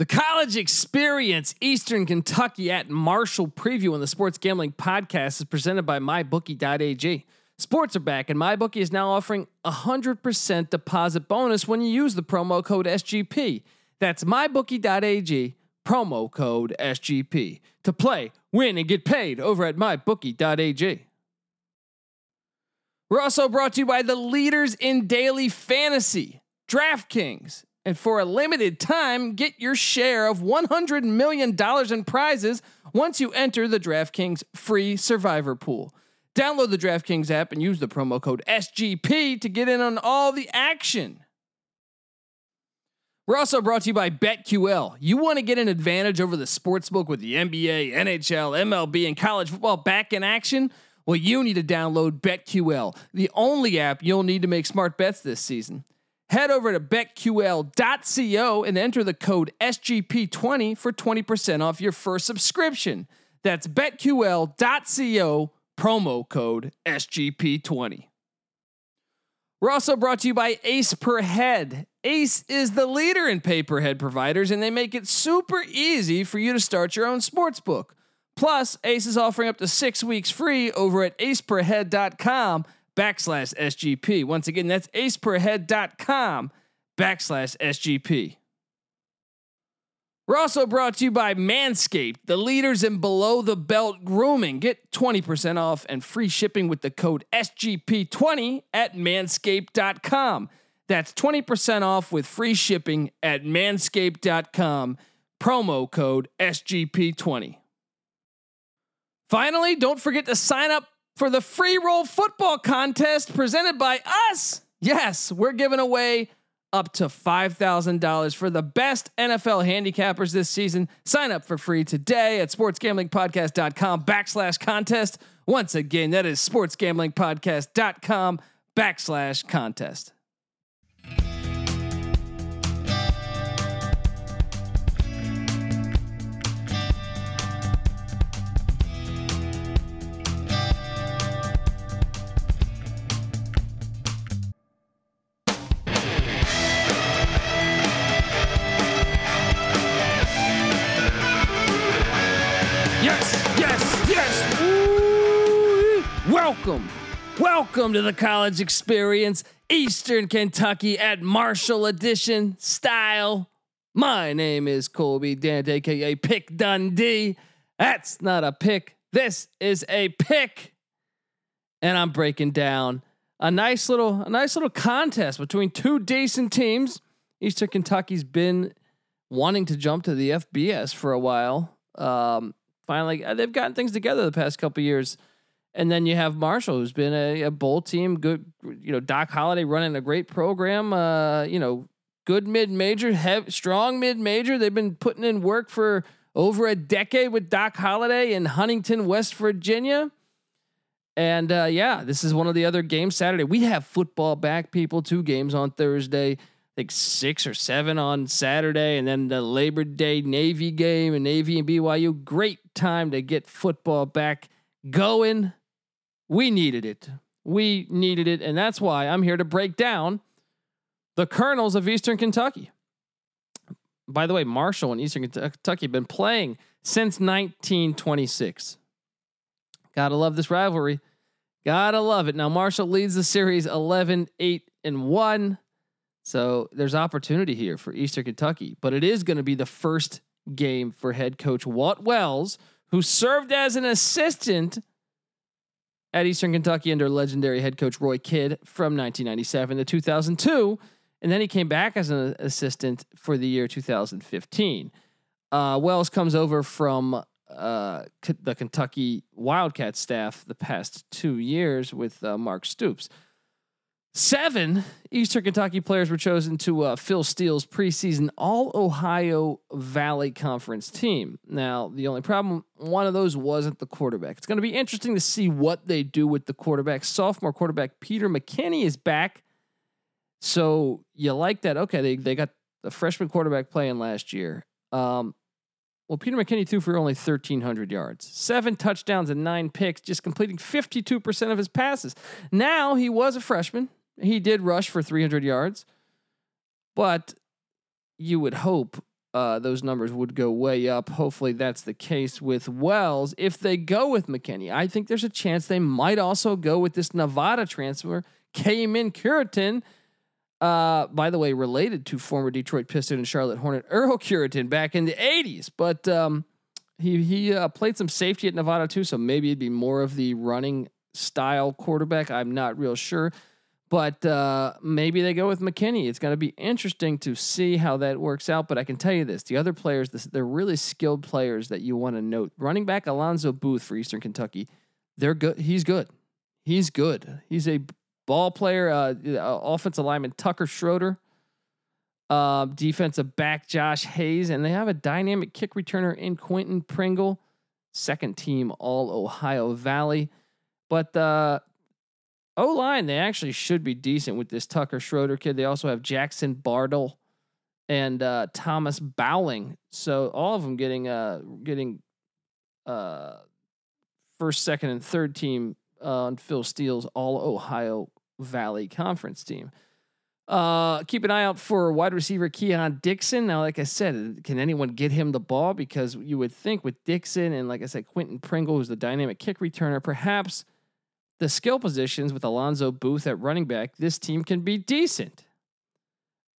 The college experience, Eastern Kentucky at Marshall preview on the Sports Gambling Podcast is presented by MyBookie.ag. Sports are back, and MyBookie is now offering a 100% deposit bonus when you use the promo code SGP. That's MyBookie.ag, promo code SGP. To play, win, and get paid over at MyBookie.ag. We're also brought to you by the leaders in daily fantasy, DraftKings. And for a limited time, get your share of $100 million in prizes once you enter the DraftKings free survivor pool. Download the DraftKings app and use the promo code SGP to get in on all the action. We're also brought to you by BetQL. You want to get an advantage over the sportsbook with the NBA, NHL, MLB, and college football back in action? Well, you need to download BetQL, the only app you'll need to make smart bets this season. Head over to betql.co and enter the code SGP20 for 20% off your first subscription. That's betql.co, promo code SGP20. We're also brought to you by Ace Per Head. Ace is the leader in pay per head providers, and they make it super easy for you to start your own sports book. Plus, Ace is offering up to six weeks free over at aceperhead.com backslash SGP. Once again, that's aceperhead.com backslash SGP. We're also brought to you by Manscaped, the leaders in below the belt grooming. Get 20% off and free shipping with the code SGP20 at manscaped.com. That's 20% off with free shipping at manscaped.com. Promo code SGP20. Finally, don't forget to sign up for the free roll football contest presented by us. Yes, we're giving away up to $5,000 for the best NFL handicappers this season. Sign up for free today at sportsgamblingpodcast.com backslash contest. Once again, that is sportsgamblingpodcast.com backslash contest. Welcome, welcome to the college experience, Eastern Kentucky at Marshall Edition style. My name is Colby Dant, aka Pick Dundee. That's not a pick. This is a pick, and I'm breaking down a nice little, a nice little contest between two decent teams. Eastern Kentucky's been wanting to jump to the FBS for a while. Um, finally, they've gotten things together the past couple years. And then you have Marshall, who's been a, a bowl team, good, you know, Doc Holliday running a great program, uh, you know, good mid major, strong mid major. They've been putting in work for over a decade with Doc Holliday in Huntington, West Virginia. And uh, yeah, this is one of the other games Saturday. We have football back, people. Two games on Thursday. I think six or seven on Saturday, and then the Labor Day Navy game and Navy and BYU. Great time to get football back going. We needed it. We needed it. And that's why I'm here to break down the Colonels of Eastern Kentucky. By the way, Marshall and Eastern Kentucky have been playing since 1926. Gotta love this rivalry. Gotta love it. Now, Marshall leads the series 11, 8, and 1. So there's opportunity here for Eastern Kentucky, but it is going to be the first game for head coach Walt Wells, who served as an assistant at Eastern Kentucky under legendary head coach Roy Kidd from 1997 to 2002. And then he came back as an assistant for the year 2015. Uh, Wells comes over from uh, the Kentucky Wildcat staff the past two years with uh, Mark Stoops. Seven Eastern Kentucky players were chosen to uh, Phil Steele's preseason All Ohio Valley Conference team. Now, the only problem, one of those wasn't the quarterback. It's going to be interesting to see what they do with the quarterback. Sophomore quarterback Peter McKinney is back. So you like that? Okay, they, they got the freshman quarterback playing last year. Um, well, Peter McKinney threw for only 1,300 yards, seven touchdowns, and nine picks, just completing 52% of his passes. Now he was a freshman. He did rush for 300 yards, but you would hope uh, those numbers would go way up. Hopefully, that's the case with Wells. If they go with McKinney, I think there's a chance they might also go with this Nevada transfer, Kaymen Cureton. Uh, by the way, related to former Detroit Piston and Charlotte Hornet Earl Cureton back in the 80s. But um, he he uh, played some safety at Nevada too, so maybe it'd be more of the running style quarterback. I'm not real sure. But uh, maybe they go with McKinney. It's going to be interesting to see how that works out. But I can tell you this: the other players, this, they're really skilled players that you want to note. Running back Alonzo Booth for Eastern Kentucky, they're good. He's good. He's good. He's a ball player. Uh, uh offensive lineman Tucker Schroeder, uh, defensive back Josh Hayes, and they have a dynamic kick returner in Quentin Pringle, second team All Ohio Valley. But uh, O line, they actually should be decent with this Tucker Schroeder kid. They also have Jackson Bardle and uh, Thomas Bowling. So all of them getting uh getting uh first, second, and third team uh, on Phil Steele's All Ohio Valley Conference team. Uh, keep an eye out for wide receiver Keon Dixon. Now, like I said, can anyone get him the ball? Because you would think with Dixon and, like I said, Quentin Pringle, who's the dynamic kick returner, perhaps the skill positions with Alonzo Booth at running back, this team can be decent.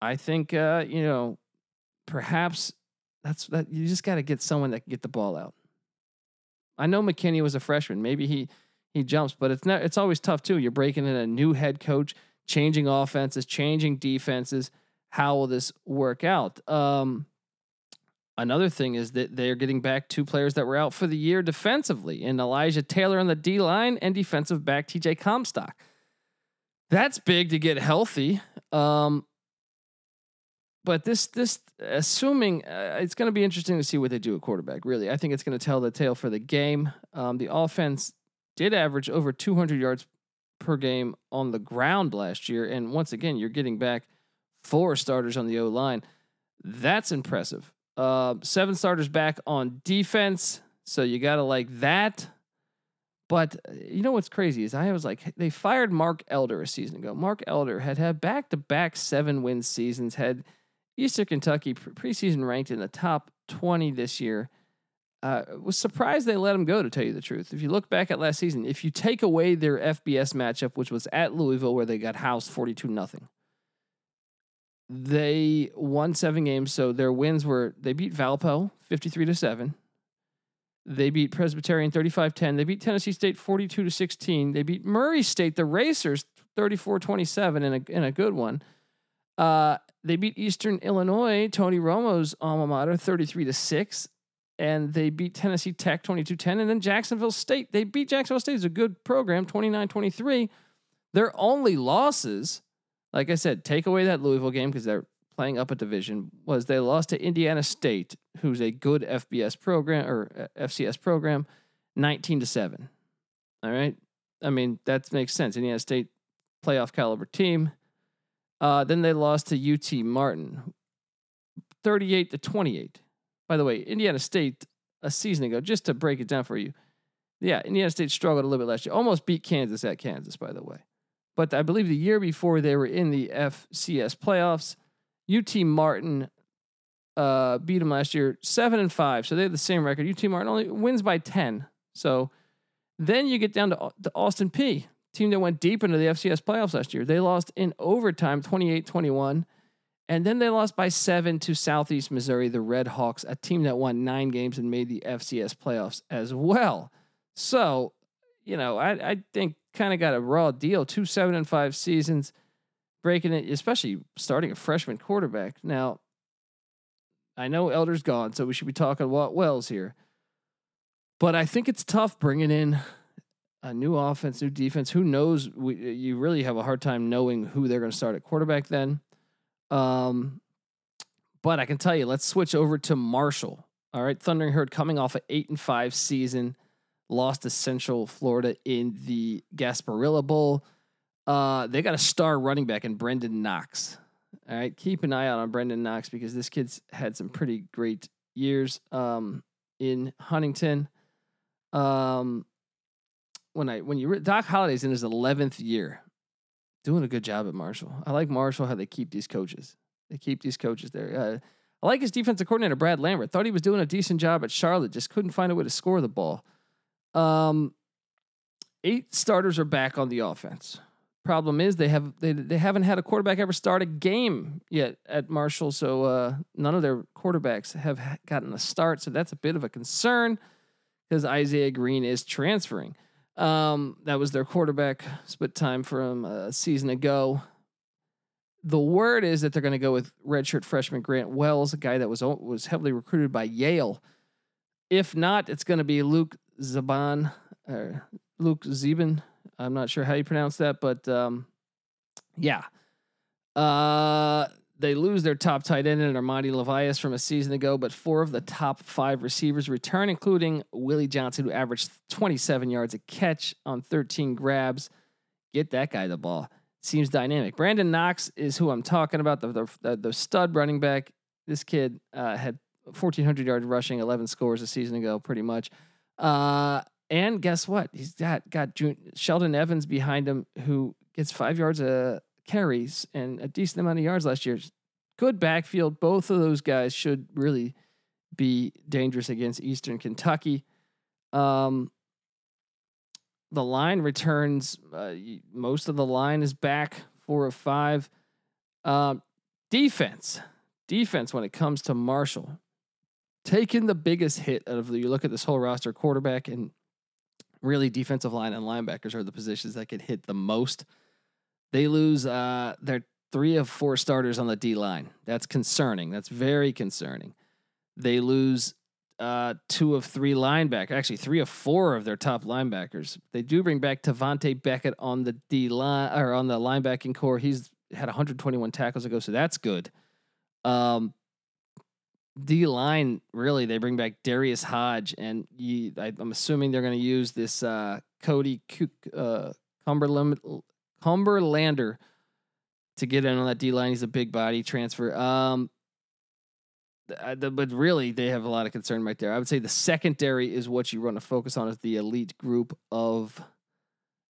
I think uh, you know, perhaps that's that you just got to get someone that can get the ball out. I know McKinney was a freshman. Maybe he he jumps, but it's not it's always tough too. You're breaking in a new head coach, changing offenses, changing defenses. How will this work out? Um, Another thing is that they're getting back two players that were out for the year defensively in Elijah Taylor on the D line and defensive back TJ Comstock. That's big to get healthy. Um, but this this assuming uh, it's going to be interesting to see what they do at quarterback. Really, I think it's going to tell the tale for the game. Um, the offense did average over 200 yards per game on the ground last year, and once again, you're getting back four starters on the O line. That's impressive. Uh, seven starters back on defense, so you got to like that. But uh, you know what's crazy is I was like, they fired Mark Elder a season ago. Mark Elder had had back to back seven win seasons, had Eastern Kentucky preseason ranked in the top 20 this year. Uh, was surprised they let him go, to tell you the truth. If you look back at last season, if you take away their FBS matchup, which was at Louisville, where they got housed 42 nothing, they won seven games. So their wins were they beat Valpo 53 to 7. They beat Presbyterian 35 10. They beat Tennessee State 42 to 16. They beat Murray State, the Racers, 34 27 in a, in a good one. Uh, they beat Eastern Illinois, Tony Romo's alma mater, 33 to 6. And they beat Tennessee Tech 22 10. And then Jacksonville State, they beat Jacksonville State. It's a good program, 29 23. Their only losses like I said, take away that Louisville game because they're playing up a division. Was they lost to Indiana State, who's a good FBS program or uh, FCS program, nineteen to seven. All right, I mean that makes sense. Indiana State playoff caliber team. Uh, then they lost to UT Martin, thirty-eight to twenty-eight. By the way, Indiana State a season ago, just to break it down for you. Yeah, Indiana State struggled a little bit last year. Almost beat Kansas at Kansas, by the way. But I believe the year before they were in the FCS playoffs, UT Martin uh, beat them last year, seven and five. So they have the same record. UT Martin only wins by ten. So then you get down to the Austin Peay team that went deep into the FCS playoffs last year. They lost in overtime 28-21. And then they lost by seven to Southeast Missouri, the Red Hawks, a team that won nine games and made the FCS playoffs as well. So, you know, I, I think kind of got a raw deal. Two seven and five seasons, breaking it, especially starting a freshman quarterback. Now, I know Elder's gone, so we should be talking Walt Wells here. But I think it's tough bringing in a new offense, new defense. Who knows? We, you really have a hard time knowing who they're going to start at quarterback then. Um, but I can tell you, let's switch over to Marshall. All right, Thundering Herd coming off an eight and five season lost to Central Florida in the Gasparilla Bowl. Uh, they got a star running back in Brenden Knox. All right, keep an eye out on Brenden Knox because this kid's had some pretty great years um, in Huntington. Um, when I when you Doc Holliday's in his eleventh year, doing a good job at Marshall. I like Marshall how they keep these coaches. They keep these coaches there. Uh, I like his defensive coordinator, Brad Lambert. Thought he was doing a decent job at Charlotte, just couldn't find a way to score the ball. Um, eight starters are back on the offense. Problem is they have they they haven't had a quarterback ever start a game yet at Marshall, so uh, none of their quarterbacks have gotten a start. So that's a bit of a concern because Isaiah Green is transferring. Um, that was their quarterback split time from a season ago. The word is that they're going to go with redshirt freshman Grant Wells, a guy that was was heavily recruited by Yale. If not, it's going to be Luke Zaban or Luke Zeben. I'm not sure how you pronounce that, but um, yeah. Uh, they lose their top tight end and Armani Levias from a season ago, but four of the top five receivers return, including Willie Johnson, who averaged 27 yards a catch on 13 grabs. Get that guy the ball. Seems dynamic. Brandon Knox is who I'm talking about, the the, the stud running back. This kid uh, had 1,400 yards rushing, 11 scores a season ago, pretty much. Uh, and guess what? He's got got June, Sheldon Evans behind him, who gets five yards of carries and a decent amount of yards last year. Good backfield. Both of those guys should really be dangerous against Eastern Kentucky. Um, the line returns. Uh, most of the line is back. Four of five. Um, defense, defense. When it comes to Marshall, taking the biggest hit out of the. You look at this whole roster: quarterback and really defensive line and linebackers are the positions that get hit the most. They lose uh, their three of four starters on the D line. That's concerning. That's very concerning. They lose uh, two of three linebackers, actually three of four of their top linebackers. They do bring back Tavante Beckett on the D line or on the linebacking core. He's had 121 tackles ago, so that's good. Um, D line really they bring back Darius Hodge and I, am assuming they're going to use this uh, Cody uh, Cumberland Cumberlander to get in on that D line. He's a big body transfer. Um, the, but really, they have a lot of concern right there. I would say the secondary is what you want to focus on as the elite group of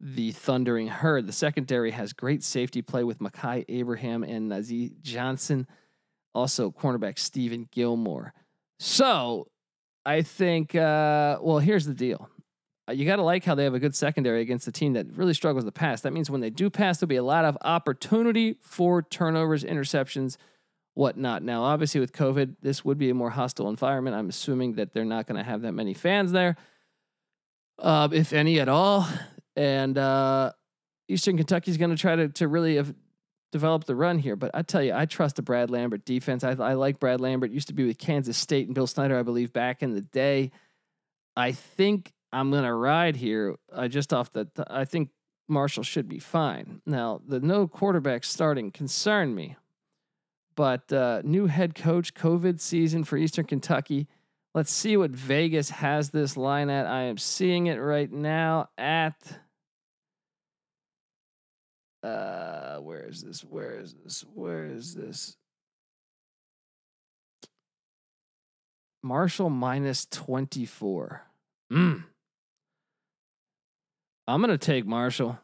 the Thundering Herd. The secondary has great safety play with Makai Abraham and Nazeeh Johnson, also cornerback Stephen Gilmore. So I think, uh, well, here's the deal. Uh, you got to like how they have a good secondary against a team that really struggles to pass. That means when they do pass, there'll be a lot of opportunity for turnovers, interceptions, whatnot. Now, obviously, with COVID, this would be a more hostile environment. I'm assuming that they're not going to have that many fans there, uh, if any at all. And uh, Eastern Kentucky is going to try to to really develop the run here. But I tell you, I trust the Brad Lambert defense. I, I like Brad Lambert. Used to be with Kansas State and Bill Snyder, I believe, back in the day. I think I'm gonna ride here. I just off the. I think Marshall should be fine. Now the no quarterback starting concern me, but uh, new head coach, COVID season for Eastern Kentucky. Let's see what Vegas has this line at. I am seeing it right now at. Uh, where is this? Where is this? Where is this? Marshall minus 24. Mm. I'm gonna take Marshall.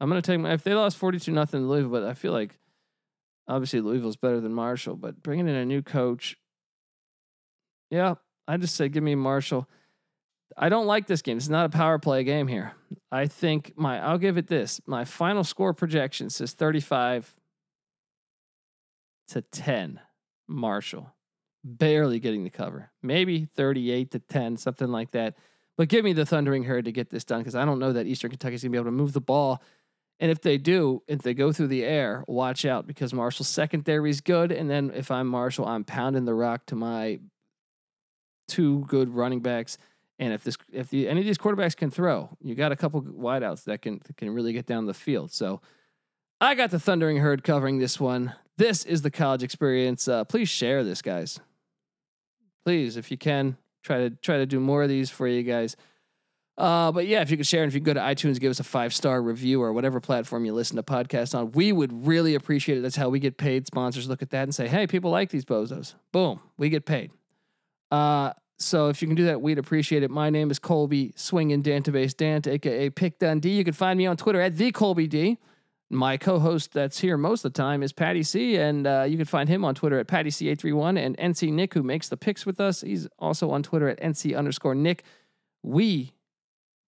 I'm gonna take if they lost 42 nothing to Louisville, but I feel like obviously Louisville's better than Marshall, but bringing in a new coach, yeah, I just say give me Marshall. I don't like this game. It's not a power play game here. I think my I'll give it this. My final score projection says 35 to 10 Marshall. Barely getting the cover. Maybe 38 to 10, something like that. But give me the Thundering Herd to get this done because I don't know that Eastern Kentucky's going to be able to move the ball. And if they do, if they go through the air, watch out because Marshall's secondary is good. And then if I'm Marshall, I'm pounding the rock to my two good running backs. And if this, if the, any of these quarterbacks can throw, you got a couple wideouts that can that can really get down the field. So I got the Thundering Herd covering this one. This is the college experience. Uh, please share this, guys. Please, if you can, Try to try to do more of these for you guys. Uh, but yeah, if you could share and if you could go to iTunes, give us a five star review or whatever platform you listen to podcasts on, we would really appreciate it. That's how we get paid. Sponsors look at that and say, "Hey, people like these bozos." Boom, we get paid. Uh, so if you can do that, we'd appreciate it. My name is Colby Swinging Dantabase Dant, aka Pick Dundee. You can find me on Twitter at the Colby D. My co-host that's here most of the time is Patty C, and uh, you can find him on Twitter at Patty C831 and NC Nick, who makes the picks with us. He's also on Twitter at NC underscore Nick. We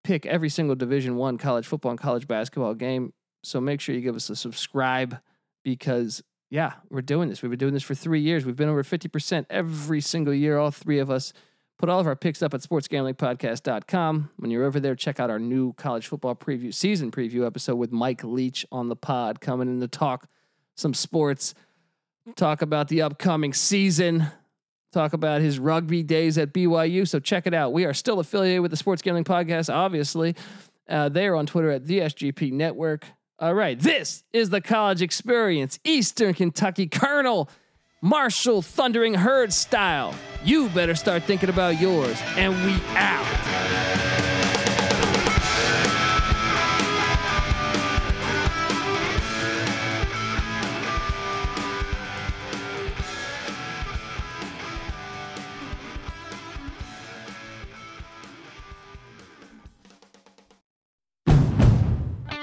pick every single Division One college football and college basketball game, so make sure you give us a subscribe because yeah, we're doing this. We've been doing this for three years. We've been over fifty percent every single year. All three of us put all of our picks up at sportsgamblingpodcast.com. When you're over there, check out our new college football preview season preview episode with Mike Leach on the pod coming in to talk some sports, talk about the upcoming season, talk about his rugby days at BYU. So check it out. We are still affiliated with the Sports Gambling Podcast, obviously. Uh, they are on Twitter at the SGP Network. All right, this is the college experience, Eastern Kentucky Colonel. Marshall Thundering Herd style. You better start thinking about yours. And we out.